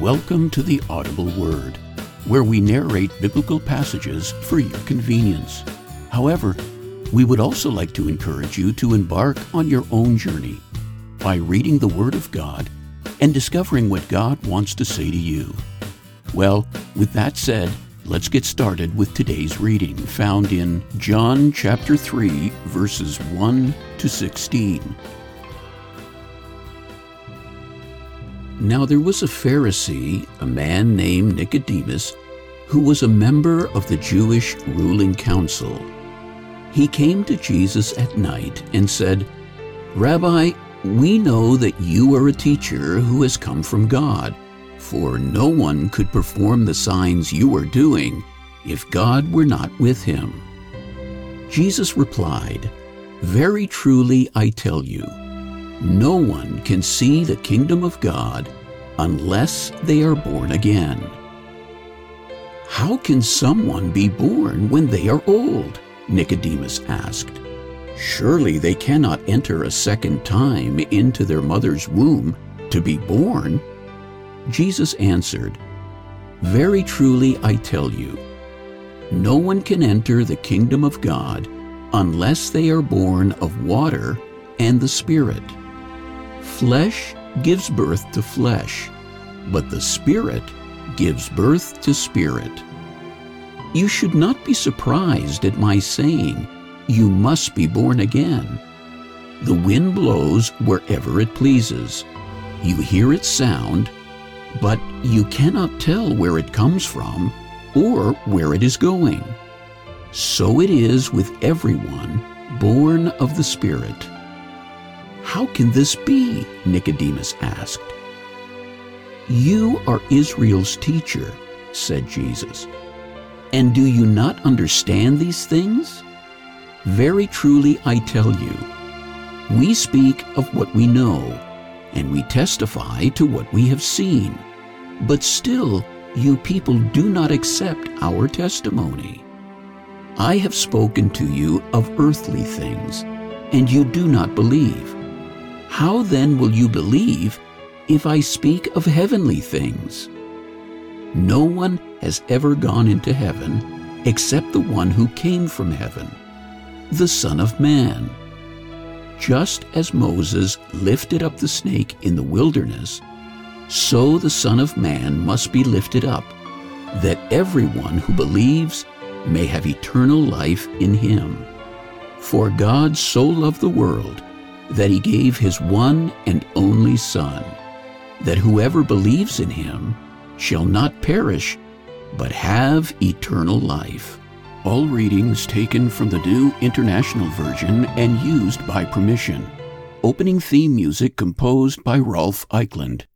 Welcome to the Audible Word, where we narrate biblical passages for your convenience. However, we would also like to encourage you to embark on your own journey by reading the Word of God and discovering what God wants to say to you. Well, with that said, let's get started with today's reading found in John chapter 3, verses 1 to 16. Now there was a Pharisee, a man named Nicodemus, who was a member of the Jewish ruling council. He came to Jesus at night and said, Rabbi, we know that you are a teacher who has come from God, for no one could perform the signs you are doing if God were not with him. Jesus replied, Very truly I tell you, no one can see the kingdom of God unless they are born again. How can someone be born when they are old? Nicodemus asked. Surely they cannot enter a second time into their mother's womb to be born. Jesus answered, Very truly I tell you, no one can enter the kingdom of God unless they are born of water and the Spirit. Flesh gives birth to flesh, but the Spirit gives birth to spirit. You should not be surprised at my saying, You must be born again. The wind blows wherever it pleases. You hear its sound, but you cannot tell where it comes from or where it is going. So it is with everyone born of the Spirit. How can this be? Nicodemus asked. You are Israel's teacher, said Jesus. And do you not understand these things? Very truly I tell you, we speak of what we know, and we testify to what we have seen. But still, you people do not accept our testimony. I have spoken to you of earthly things, and you do not believe. How then will you believe if I speak of heavenly things? No one has ever gone into heaven except the one who came from heaven, the Son of Man. Just as Moses lifted up the snake in the wilderness, so the Son of Man must be lifted up, that everyone who believes may have eternal life in him. For God so loved the world that he gave his one and only Son, that whoever believes in him shall not perish, but have eternal life. All readings taken from the New International Version and used by permission. Opening theme music composed by Rolf Eichland.